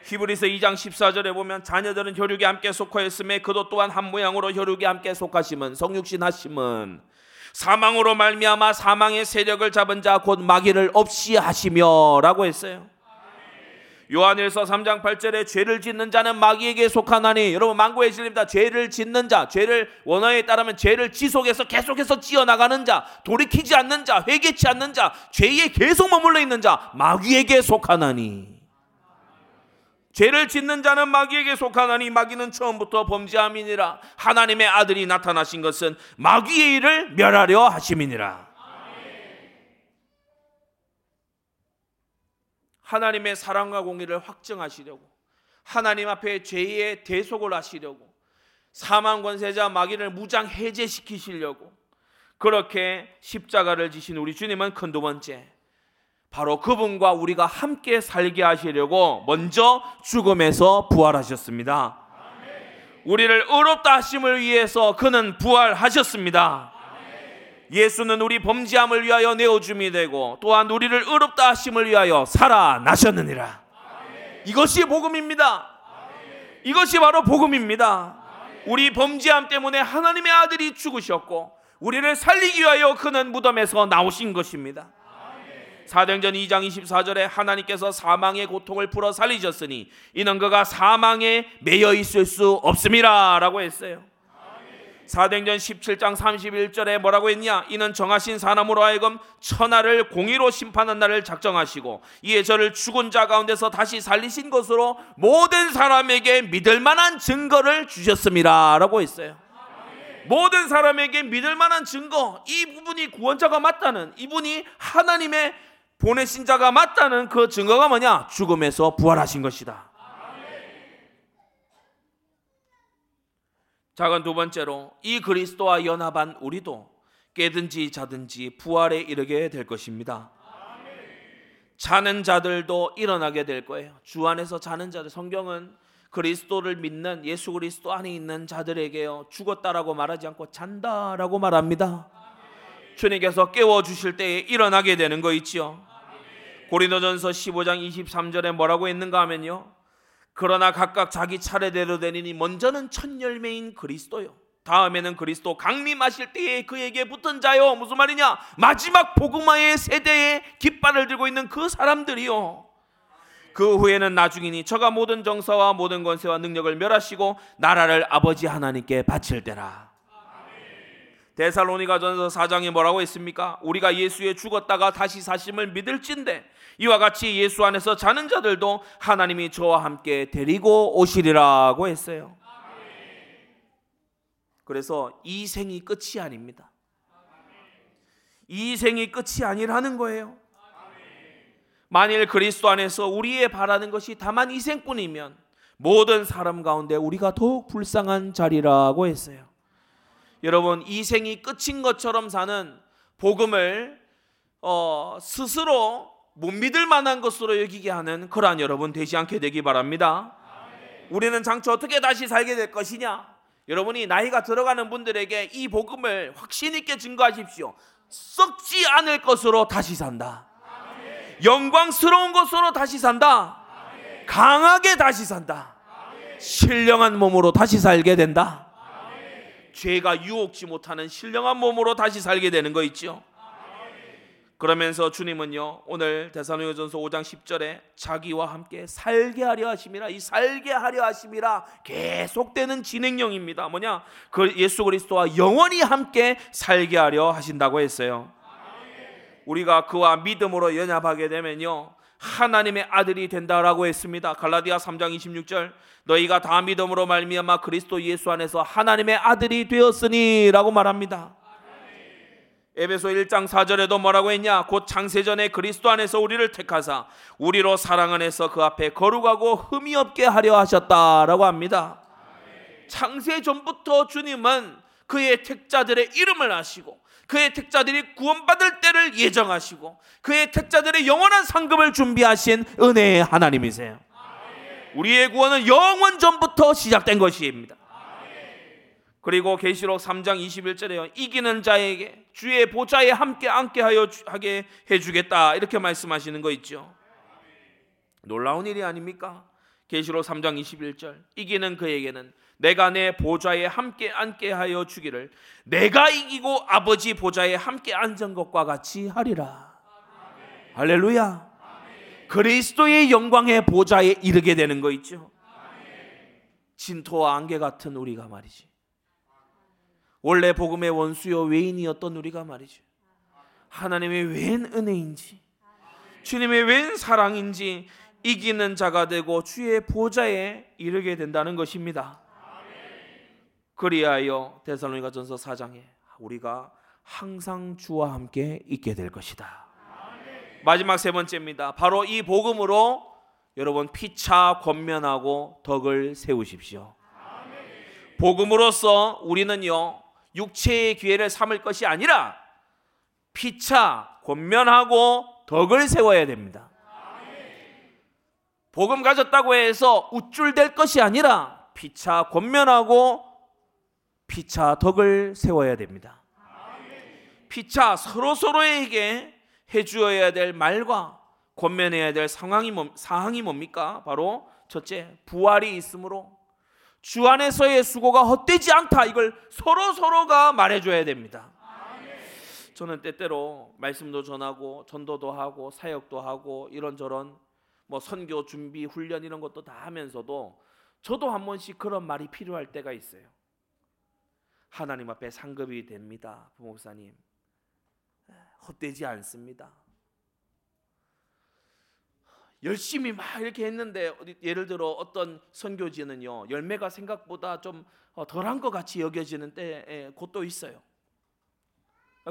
Speaker 1: 히브리서 2장 14절에 보면 자녀들은 혈육에 함께 속하였음에 그도 또한 한 모양으로 혈육에 함께 속하심은 성육신 하심은 사망으로 말미암아 사망의 세력을 잡은 자 곧 마귀를 없이 하시며라고 했어요. 요한일서 3장 8절에 죄를 짓는 자는 마귀에게 속하나니 여러분 망고의 진리입니다. 죄를 짓는 자, 죄를 원어에 따르면 죄를 지속해서 계속해서 지어 나가는 자, 돌이키지 않는 자, 회개치 않는 자, 죄에 계속 머물러 있는 자, 마귀에게 속하나니. 죄를 짓는 자는 마귀에게 속하나니 마귀는 처음부터 범죄함이니라 하나님의 아들이 나타나신 것은 마귀의 일을 멸하려 하심이니라. 하나님의 사랑과 공의를 확증하시려고 하나님 앞에 죄의 대속을 하시려고 사망 권세자 마귀를 무장 해제시키시려고 그렇게 십자가를 지신 우리 주님은 큰 두 번째 바로 그분과 우리가 함께 살게 하시려고 먼저 죽음에서 부활하셨습니다. 우리를 의롭다 하심을 위해서 그는 부활하셨습니다. 예수는 우리 범죄함을 위하여 내어줌이 되고 또한 우리를 의롭다 하심을 위하여 살아나셨느니라. 이것이 복음입니다. 이것이 바로 복음입니다. 우리 범죄함 때문에 하나님의 아들이 죽으셨고 우리를 살리기 위하여 그는 무덤에서 나오신 것입니다. 사도행전 2장 24절에 하나님께서 사망의 고통을 풀어 살리셨으니 이는 그가 사망에 매여 있을 수 없음이라라고 했어요. 사도행전 17장 31절에 뭐라고 했냐? 이는 정하신 사람으로 하여금 천하를 공의로 심판한 날을 작정하시고 이에 저를 죽은 자 가운데서 다시 살리신 것으로 모든 사람에게 믿을 만한 증거를 주셨습니다라고 했어요. 모든 사람에게 믿을 만한 증거, 이 부분이 구원자가 맞다는, 이분이 하나님의 보내신 자가 맞다는 그 증거가 뭐냐? 죽음에서 부활하신 것이다. 작은 두 번째로 이 그리스도와 연합한 우리도 깨든지 자든지 부활에 이르게 될 것입니다. 자는 자들도 일어나게 될 거예요. 주 안에서 자는 자들 성경은 그리스도를 믿는 예수 그리스도 안에 있는 자들에게요 죽었다라고 말하지 않고 잔다라고 말합니다. 주님께서 깨워 주실 때에 일어나게 되는 거 있지요. 고린도전서 15장 23절에 뭐라고 했는가 하면요. 그러나 각각 자기 차례대로 되리니 먼저는 첫 열매인 그리스도요. 다음에는 그리스도 강림하실 때에 그에게 붙은 자요. 무슨 말이냐? 마지막 복음화의 세대에 깃발을 들고 있는 그 사람들이요. 그 후에는 나중이니 저가 모든 정사와 모든 권세와 능력을 멸하시고 나라를 아버지 하나님께 바칠 때라. 데살로니가전서 4장에 뭐라고 했습니까? 우리가 예수에 죽었다가 다시 사심을 믿을진데 이와 같이 예수 안에서 자는 자들도 하나님이 저와 함께 데리고 오시리라고 했어요. 그래서 이 생이 끝이 아닙니다. 이 생이 끝이 아니라는 거예요. 만일 그리스도 안에서 우리의 바라는 것이 다만 이 생뿐이면 모든 사람 가운데 우리가 더욱 불쌍한 자리라고 했어요. 여러분 이 생이 끝인 것처럼 사는 복음을 어, 스스로 못 믿을 만한 것으로 여기게 하는 그러한 여러분 되지 않게 되기 바랍니다. 우리는 장차 어떻게 다시 살게 될 것이냐? 여러분이 나이가 들어가는 분들에게 이 복음을 확신 있게 증거하십시오. 썩지 않을 것으로 다시 산다. 영광스러운 것으로 다시 산다. 강하게 다시 산다. 신령한 몸으로 다시 살게 된다. 죄가 유혹지 못하는 신령한 몸으로 다시 살게 되는 거 있죠. 그러면서 주님은요 오늘 대사로전서 5장 10절에 자기와 함께 살게 하려 하심이라 이 살게 하려 하심이라 계속되는 진행형입니다. 뭐냐 그 예수 그리스도와 영원히 함께 살게 하려 하신다고 했어요. 우리가 그와 믿음으로 연합하게 되면요 하나님의 아들이 된다라고 했습니다. 갈라디아 3장 26절 너희가 다 믿음으로 말미암아 그리스도 예수 안에서 하나님의 아들이 되었으니라고 말합니다. 에베소 1장 4절에도 뭐라고 했냐? 곧 창세전에 그리스도 안에서 우리를 택하사 우리로 사랑 안에서 그 앞에 거룩하고 흠이 없게 하려 하셨다라고 합니다. 창세 전부터 주님은 그의 택자들의 이름을 아시고 그의 택자들이 구원받을 때를 예정하시고 그의 택자들의 영원한 상급을 준비하신 은혜의 하나님이세요. 우리의 구원은 영원 전부터 시작된 것입니다. 그리고 계시록 3장 21절에요. 이기는 자에게 주의 보좌에 함께 앉게 하여 하게 해 주겠다. 이렇게 말씀하시는 거 있죠. 놀라운 일이 아닙니까? 계시록 3장 21절. 이기는 그에게는 내가 내 보좌에 함께 앉게 하여 주기를 내가 이기고 아버지 보좌에 함께 앉은 것과 같이 하리라. 아멘. 할렐루야. 아멘. 그리스도의 영광의 보좌에 이르게 되는 거 있죠. 아멘. 진토와 안개 같은 우리가 말이지. 원래 복음의 원수요 외인이었던 우리가 말이죠. 하나님의 웬 은혜인지 주님의 웬 사랑인지 이기는 자가 되고 주의 보좌에 이르게 된다는 것입니다. 그리하여 데살로니가 전서 4장에 우리가 항상 주와 함께 있게 될 것이다. 마지막 세 번째입니다. 바로 이 복음으로 여러분 피차 권면하고 덕을 세우십시오. 복음으로써 우리는요 육체의 기회를 삼을 것이 아니라 피차 권면하고 덕을 세워야 됩니다. 복음 가졌다고 해서 우쭐될 것이 아니라 피차 권면하고 피차 덕을 세워야 됩니다. 피차 서로 서로에게 해주어야 될 말과 권면해야 될 상황이 뭐, 사항이 뭡니까? 바로 첫째 부활이 있으므로 주 안에서의 수고가 헛되지 않다. 이걸 서로 서로가 말해줘야 됩니다. 저는 때때로 말씀도 전하고 전도도 하고 사역도 하고 이런저런 뭐 선교 준비 훈련 이런 것도 다 하면서도 저도 한 번씩 그런 말이 필요할 때가 있어요. 하나님 앞에 상급이 됩니다, 부목사님. 헛되지 않습니다. 열심히 막 이렇게 했는데 예를 들어 어떤 선교지는요 열매가 생각보다 좀 어, 덜한 것 같이 여겨지는 때 곳도 있어요.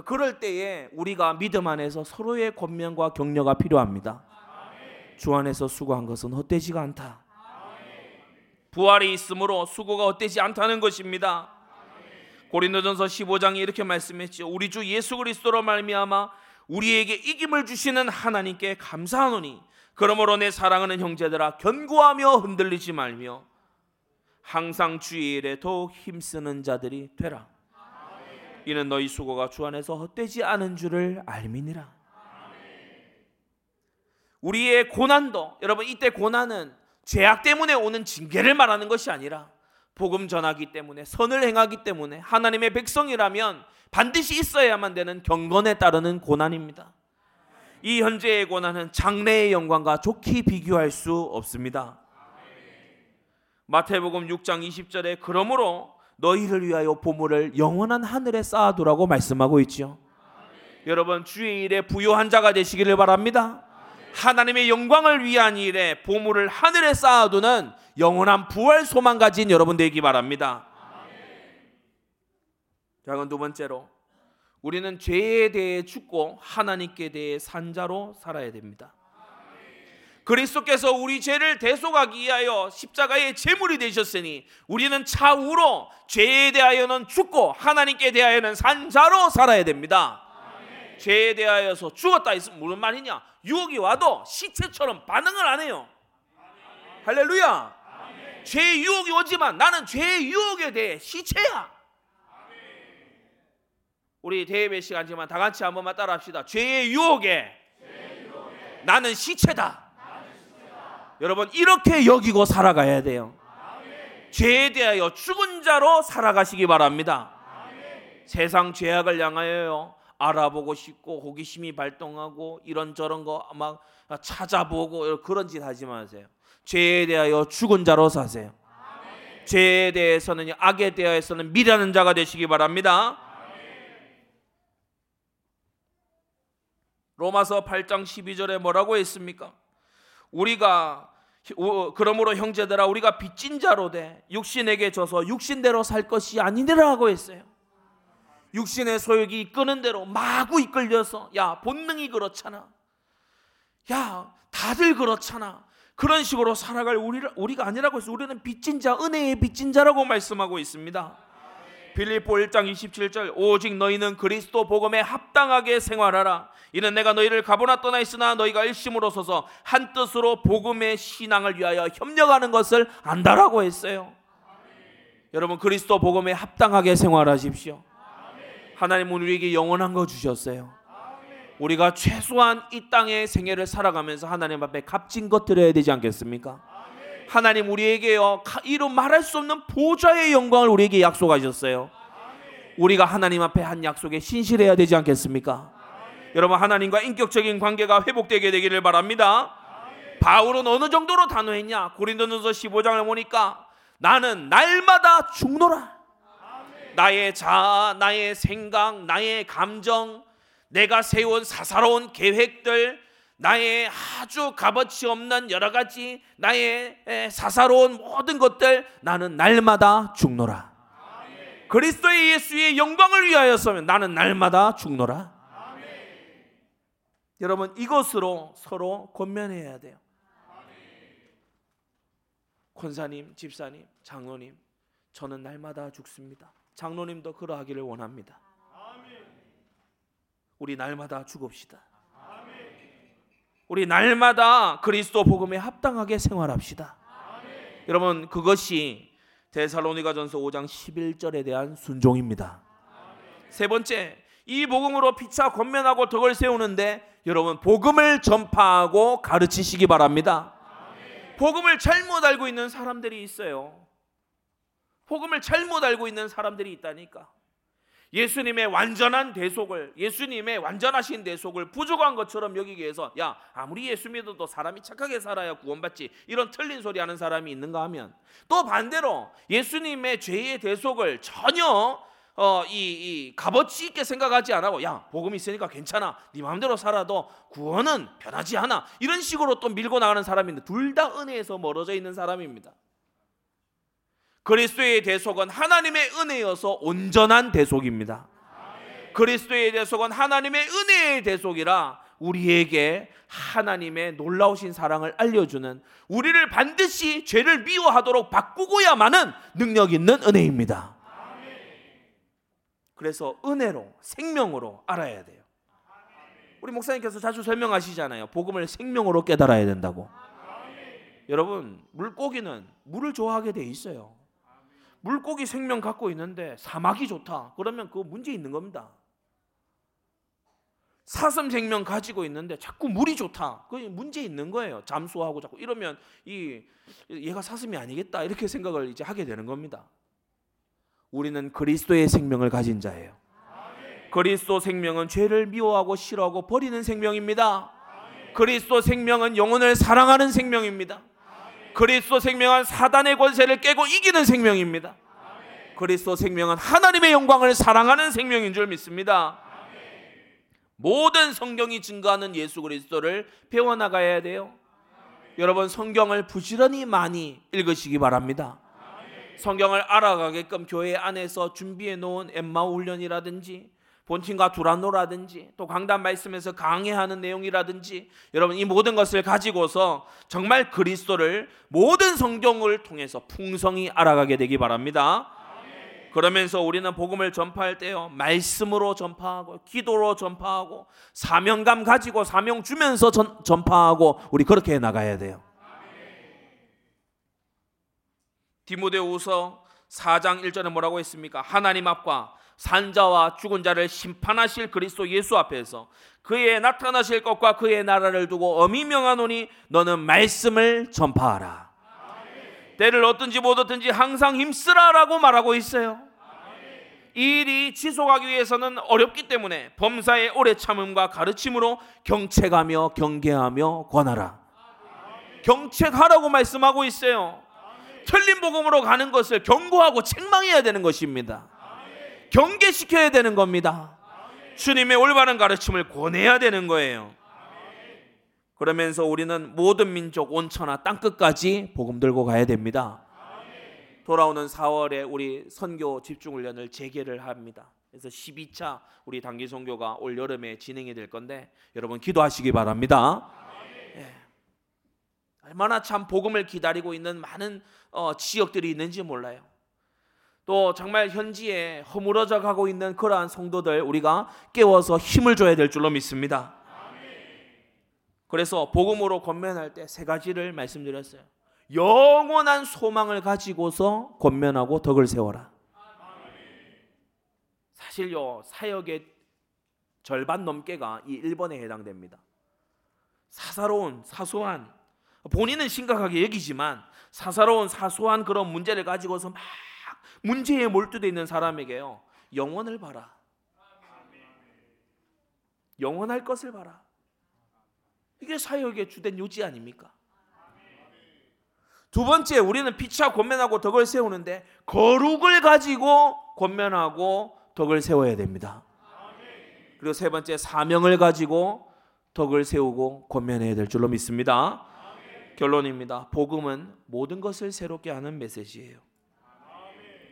Speaker 1: 그럴 때에 우리가 믿음 안에서 서로의 권면과 격려가 필요합니다. 주 안에서 수고한 것은 헛되지가 않다. 부활이 있으므로 수고가 헛되지 않다는 것입니다. 고린도전서 15장에 이렇게 말씀했죠. 우리 주 예수 그리스도로 말미암아 우리에게 이김을 주시는 하나님께 감사하노니 그러므로 내 사랑하는 형제들아 견고하며 흔들리지 말며 항상 주의 일에 더욱 힘쓰는 자들이 되라. 이는 너희 수고가 주 안에서 헛되지 않은 줄을 알미니라. 우리의 고난도 여러분 이때 고난은 죄악 때문에 오는 징계를 말하는 것이 아니라 복음 전하기 때문에 선을 행하기 때문에 하나님의 백성이라면 반드시 있어야만 되는 경건에 따르는 고난입니다. 이 현재의 고난은 장래의 영광과 좋게 비교할 수 없습니다. 마태복음 6장 20절에 그러므로 너희를 위하여 보물을 영원한 하늘에 쌓아두라고 말씀하고 있지요. 여러분 주의 일에 부요한 자가 되시기를 바랍니다. 하나님의 영광을 위한 일에 보물을 하늘에 쌓아두는 영원한 부활 소망 가진 여러분 되기 바랍니다. 자, 그럼 두 번째로 우리는 죄에 대해 죽고 하나님께 대해 산자로 살아야 됩니다. 그리스도께서 우리 죄를 대속하기 위하여 십자가의 제물이 되셨으니 우리는 차후로 죄에 대하여는 죽고 하나님께 대하여는 산자로 살아야 됩니다. 죄에 대하여서 죽었다 있으면 무슨 말이냐? 유혹이 와도 시체처럼 반응을 안 해요. 할렐루야. 죄의 유혹이 오지만 나는 죄의 유혹에 대해 시체야. 우리 대예배 시간지만 다 같이 한 번만 따라합시다. 죄의 유혹에, 죄의 유혹에 나는 시체다. 여러분 이렇게 여기고 살아가야 돼요. 아멘. 죄에 대하여 죽은 자로 살아가시기 바랍니다. 아멘. 세상 죄악을 향하여 알아보고 싶고 호기심이 발동하고 이런저런 거 막 찾아보고 그런 짓 하지 마세요. 죄에 대하여 죽은 자로 사세요. 아멘. 죄에 대해서는 악에 대해서는 미라는 자가 되시기 바랍니다. 로마서 8장 12절에 뭐라고 했습니까? 우리가 그러므로 형제들아 우리가 빚진 자로 돼 육신에게 져서 육신대로 살 것이 아니니라고 했어요. 육신의 소욕이 이끄는 대로 마구 이끌려서 야 본능이 그렇잖아. 야 다들 그렇잖아. 그런 식으로 살아갈 우리, 우리 가 아니라고 해서 우리는 빚진 자 은혜의 빚진 자라고 말씀하고 있습니다. 빌립보 1장 27절 오직 너희는 그리스도 복음에 합당하게 생활하라 이는 내가 너희를 가보나 떠나 있으나 너희가 일심으로 서서 한 뜻으로 복음의 신앙을 위하여 협력하는 것을 안다라고 했어요. 여러분 그리스도 복음에 합당하게 생활하십시오. 하나님은 우리에게 영원한 거 주셨어요. 우리가 최소한 이 땅의 생애를 살아가면서 하나님 앞에 값진 것 드려야 되지 않겠습니까? 하나님 우리에게요 이루 말할 수 없는 보좌의 영광을 우리에게 약속하셨어요. 우리가 하나님 앞에 한 약속에 신실해야 되지 않겠습니까? 여러분 하나님과 인격적인 관계가 회복되게 되기를 바랍니다. 바울은 어느 정도로 단호했냐? 고린도전서 15장을 보니까 나는 날마다 죽노라. 나의 자아, 나의 생각, 나의 감정, 내가 세운 사사로운 계획들, 나의 아주 값어치 없는 여러 가지 나의 사사로운 모든 것들 나는 날마다 죽노라. 아멘. 그리스도의 예수의 영광을 위하여서면 나는 날마다 죽노라. 아멘. 여러분 이것으로 서로 권면해야 돼요. 권사님, 집사님, 장로님, 저는 날마다 죽습니다. 장로님도 그러하기를 원합니다. 우리 날마다 죽읍시다. 우리 날마다 그리스도 복음에 합당하게 생활합시다. 여러분 그것이 데살로니가전서 5장 11절에 대한 순종입니다. 세 번째 이 복음으로 피차 권면하고 덕을 세우는데 여러분 복음을 전파하고 가르치시기 바랍니다. 복음을 잘못 알고 있는 사람들이 있어요. 복음을 잘못 알고 있는 사람들이 있다니까. 예수님의 완전한 대속을 예수님의 완전하신 대속을 부족한 것처럼 여기기 위해서 야 아무리 예수 믿어도 사람이 착하게 살아야 구원받지 이런 틀린 소리 하는 사람이 있는가 하면 또 반대로 예수님의 죄의 대속을 전혀 어, 이, 이 값어치 있게 생각하지 않고 야 복음 있으니까 괜찮아 네 마음대로 살아도 구원은 변하지 않아 이런 식으로 또 밀고 나가는 사람인데 둘 다 은혜에서 멀어져 있는 사람입니다. 그리스도의 대속은 하나님의 은혜여서 온전한 대속입니다. 그리스도의 대속은 하나님의 은혜의 대속이라 우리에게 하나님의 놀라우신 사랑을 알려주는 우리를 반드시 죄를 미워하도록 바꾸고야만은 능력 있는 은혜입니다. 그래서 은혜로 생명으로 알아야 돼요. 우리 목사님께서 자주 설명하시잖아요. 복음을 생명으로 깨달아야 된다고. 여러분, 물고기는 물을 좋아하게 돼 있어요. 물고기 생명 갖고 있는데 사막이 좋다. 그러면 그 문제 있는 겁니다. 사슴 생명 가지고 있는데 자꾸 물이 좋다. 그 문제 있는 거예요. 잠수하고 자꾸 이러면 이 얘가 사슴이 아니겠다 이렇게 생각을 이제 하게 되는 겁니다. 우리는 그리스도의 생명을 가진 자예요. 그리스도 생명은 죄를 미워하고 싫어하고 버리는 생명입니다. 그리스도 생명은 영혼을 사랑하는 생명입니다. 그리스도 생명은 사단의 권세를 깨고 이기는 생명입니다. 그리스도 생명은 하나님의 영광을 사랑하는 생명인 줄 믿습니다. 모든 성경이 증거하는 예수 그리스도를 배워나가야 돼요. 여러분 성경을 부지런히 많이 읽으시기 바랍니다. 성경을 알아가게끔 교회 안에서 준비해 놓은 엠마오 훈련이라든지 본팀과 두란노라든지 또 강단 말씀에서 강해하는 내용이라든지 여러분 이 모든 것을 가지고서 정말 그리스도를 모든 성경을 통해서 풍성히 알아가게 되기 바랍니다. 그러면서 우리는 복음을 전파할 때요 말씀으로 전파하고 기도로 전파하고 사명감 가지고 사명 주면서 전, 전파하고 우리 그렇게 나가야 돼요. 디모데후서 4장 1절에 뭐라고 했습니까? 하나님 앞과 산자와 죽은 자를 심판하실 그리스도 예수 앞에서 그의 나타나실 것과 그의 나라를 두고 엄히 명하노니 너는 말씀을 전파하라. 때를 얻든지 못 얻든지 항상 힘쓰라라고 말하고 있어요. 이 일이 지속하기 위해서는 어렵기 때문에 범사의 오래 참음과 가르침으로 경책하며 경계하며 권하라. 경책하라고 말씀하고 있어요. 틀린 복음으로 가는 것을 경고하고 책망해야 되는 것입니다. 경계시켜야 되는 겁니다. 주님의 올바른 가르침을 권해야 되는 거예요. 그러면서 우리는 모든 민족 온천하 땅 끝까지 복음 들고 가야 됩니다. 돌아오는 4월에 우리 선교 집중 훈련을 재개를 합니다. 그래서 12차 우리 단기 선교가 올 여름에 진행이 될 건데 여러분 기도하시기 바랍니다. 예. 얼마나 참 복음을 기다리고 있는 많은 어, 지역들이 있는지 몰라요. 또 정말 현지에 허물어져 가고 있는 그러한 성도들 우리가 깨워서 힘을 줘야 될 줄로 믿습니다. 그래서 복음으로 권면할 때 세 가지를 말씀드렸어요. 영원한 소망을 가지고서 권면하고 덕을 세워라. 사실요 사역의 절반 넘게가 이 1번에 해당됩니다. 사사로운 사소한 본인은 심각하게 여기지만 사사로운 사소한 그런 문제를 가지고서 막 문제에 몰두되어 있는 사람에게요 영원을 봐라. 영원할 것을 봐라. 이게 사역의 주된 요지 아닙니까? 두 번째 우리는 피차 권면하고 덕을 세우는데 거룩을 가지고 권면하고 덕을 세워야 됩니다. 그리고 세 번째 사명을 가지고 덕을 세우고 권면해야 될 줄로 믿습니다. 결론입니다. 복음은 모든 것을 새롭게 하는 메시지예요.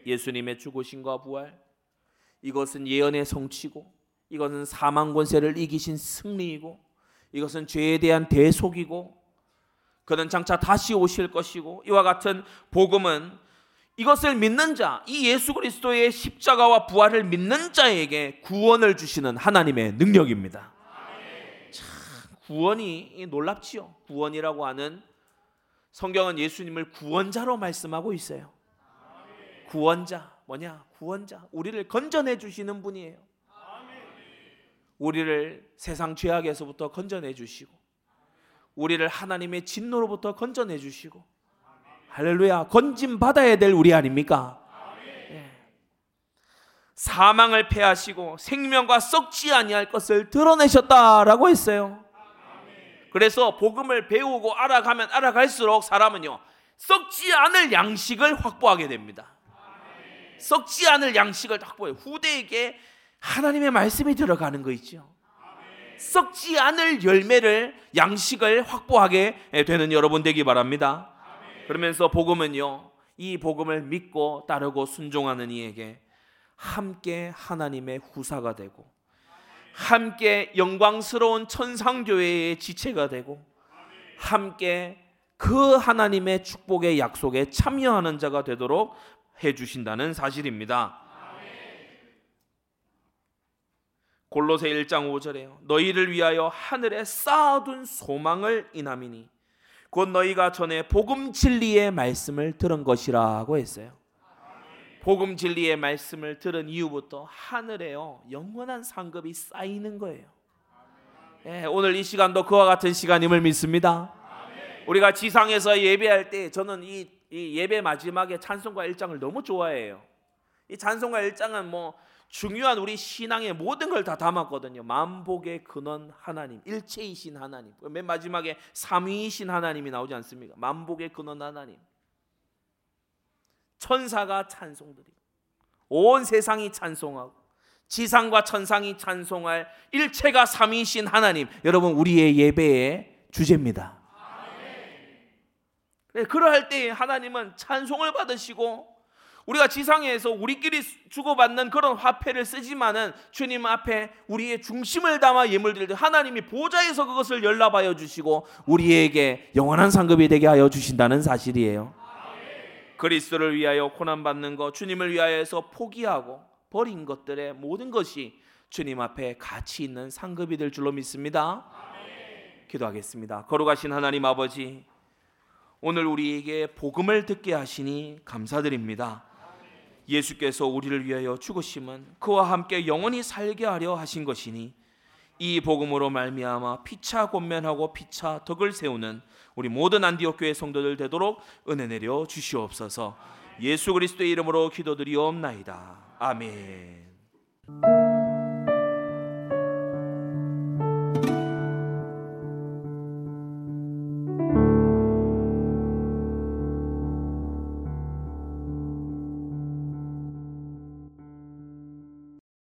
Speaker 1: 예수님의 죽으심과 부활 이것은 예언의 성취고 이것은 사망 권세를 이기신 승리이고 이것은 죄에 대한 대속이고 그는 장차 다시 오실 것이고 이와 같은 복음은 이것을 믿는 자, 이 예수 그리스도의 십자가와 부활을 믿는 자에게 구원을 주시는 하나님의 능력입니다. 참 구원이 놀랍지요. 구원이라고 하는 성경은 예수님을 구원자로 말씀하고 있어요. 구원자 뭐냐? 구원자. 우리를 건져내 주시는 분이에요. 우리를 세상 죄악에서부터 건져내 주시고 우리를 하나님의 진노로부터 건져내 주시고 할렐루야 건짐 받아야 될 우리 아닙니까? 예. 사망을 패하시고 생명과 썩지 아니할 것을 드러내셨다라고 했어요. 그래서 복음을 배우고 알아가면 알아갈수록 사람은요 썩지 않을 양식을 확보하게 됩니다. 썩지 않을 양식을 확보해 후대에게 하나님의 말씀이 들어가는 거 있죠. 썩지 않을 열매를 양식을 확보하게 되는 여러분 되기 바랍니다. 그러면서 복음은요. 이 복음을 믿고 따르고 순종하는 이에게 함께 하나님의 후사가 되고 함께 영광스러운 천상교회의 지체가 되고 함께 그 하나님의 축복의 약속에 참여하는 자가 되도록 해 주신다는 사실입니다. 골로새 1장 5절에요. 너희를 위하여 하늘에 쌓아둔 소망을 인함이니 곧 너희가 전에 복음 진리의 말씀을 들은 것이라고 했어요. 복음 진리의 말씀을 들은 이후부터 하늘에요 영원한 상급이 쌓이는 거예요. 예, 오늘 이 시간도 그와 같은 시간임을 믿습니다. 우리가 지상에서 예배할 때 저는 이, 이 예배 마지막에 찬송가 1장을 너무 좋아해요. 이 찬송가 1장은 뭐 중요한 우리 신앙의 모든 걸 다 담았거든요. 만복의 근원 하나님, 일체이신 하나님. 맨 마지막에 삼위이신 하나님이 나오지 않습니까? 만복의 근원 하나님. 천사가 찬송드리고 온 세상이 찬송하고 지상과 천상이 찬송할 일체가 삼위이신 하나님. 여러분 우리의 예배의 주제입니다. 네, 그러할 때 하나님은 찬송을 받으시고 우리가 지상에서 우리끼리 주고받는 그런 화폐를 쓰지만은 주님 앞에 우리의 중심을 담아 예물 드릴 때 하나님이 보좌에서 그것을 연락하여 주시고 우리에게 영원한 상급이 되게 하여 주신다는 사실이에요. 그리스도를 위하여 고난 받는 것, 주님을 위하여서 포기하고 버린 것들의 모든 것이 주님 앞에 가치 있는 상급이 될 줄로 믿습니다. 기도하겠습니다. 거룩하신 하나님 아버지, 오늘 우리에게 복음을 듣게 하시니 감사드립니다. 예수께서 우리를 위하여 죽으심은 그와 함께 영원히 살게 하려 하신 것이니 이 복음으로 말미암아 피차 권면하고 피차 덕을 세우는 우리 모든 안디옥 교회 성도들 되도록 은혜 내려 주시옵소서. 예수 그리스도의 이름으로 기도드리옵나이다. 아멘.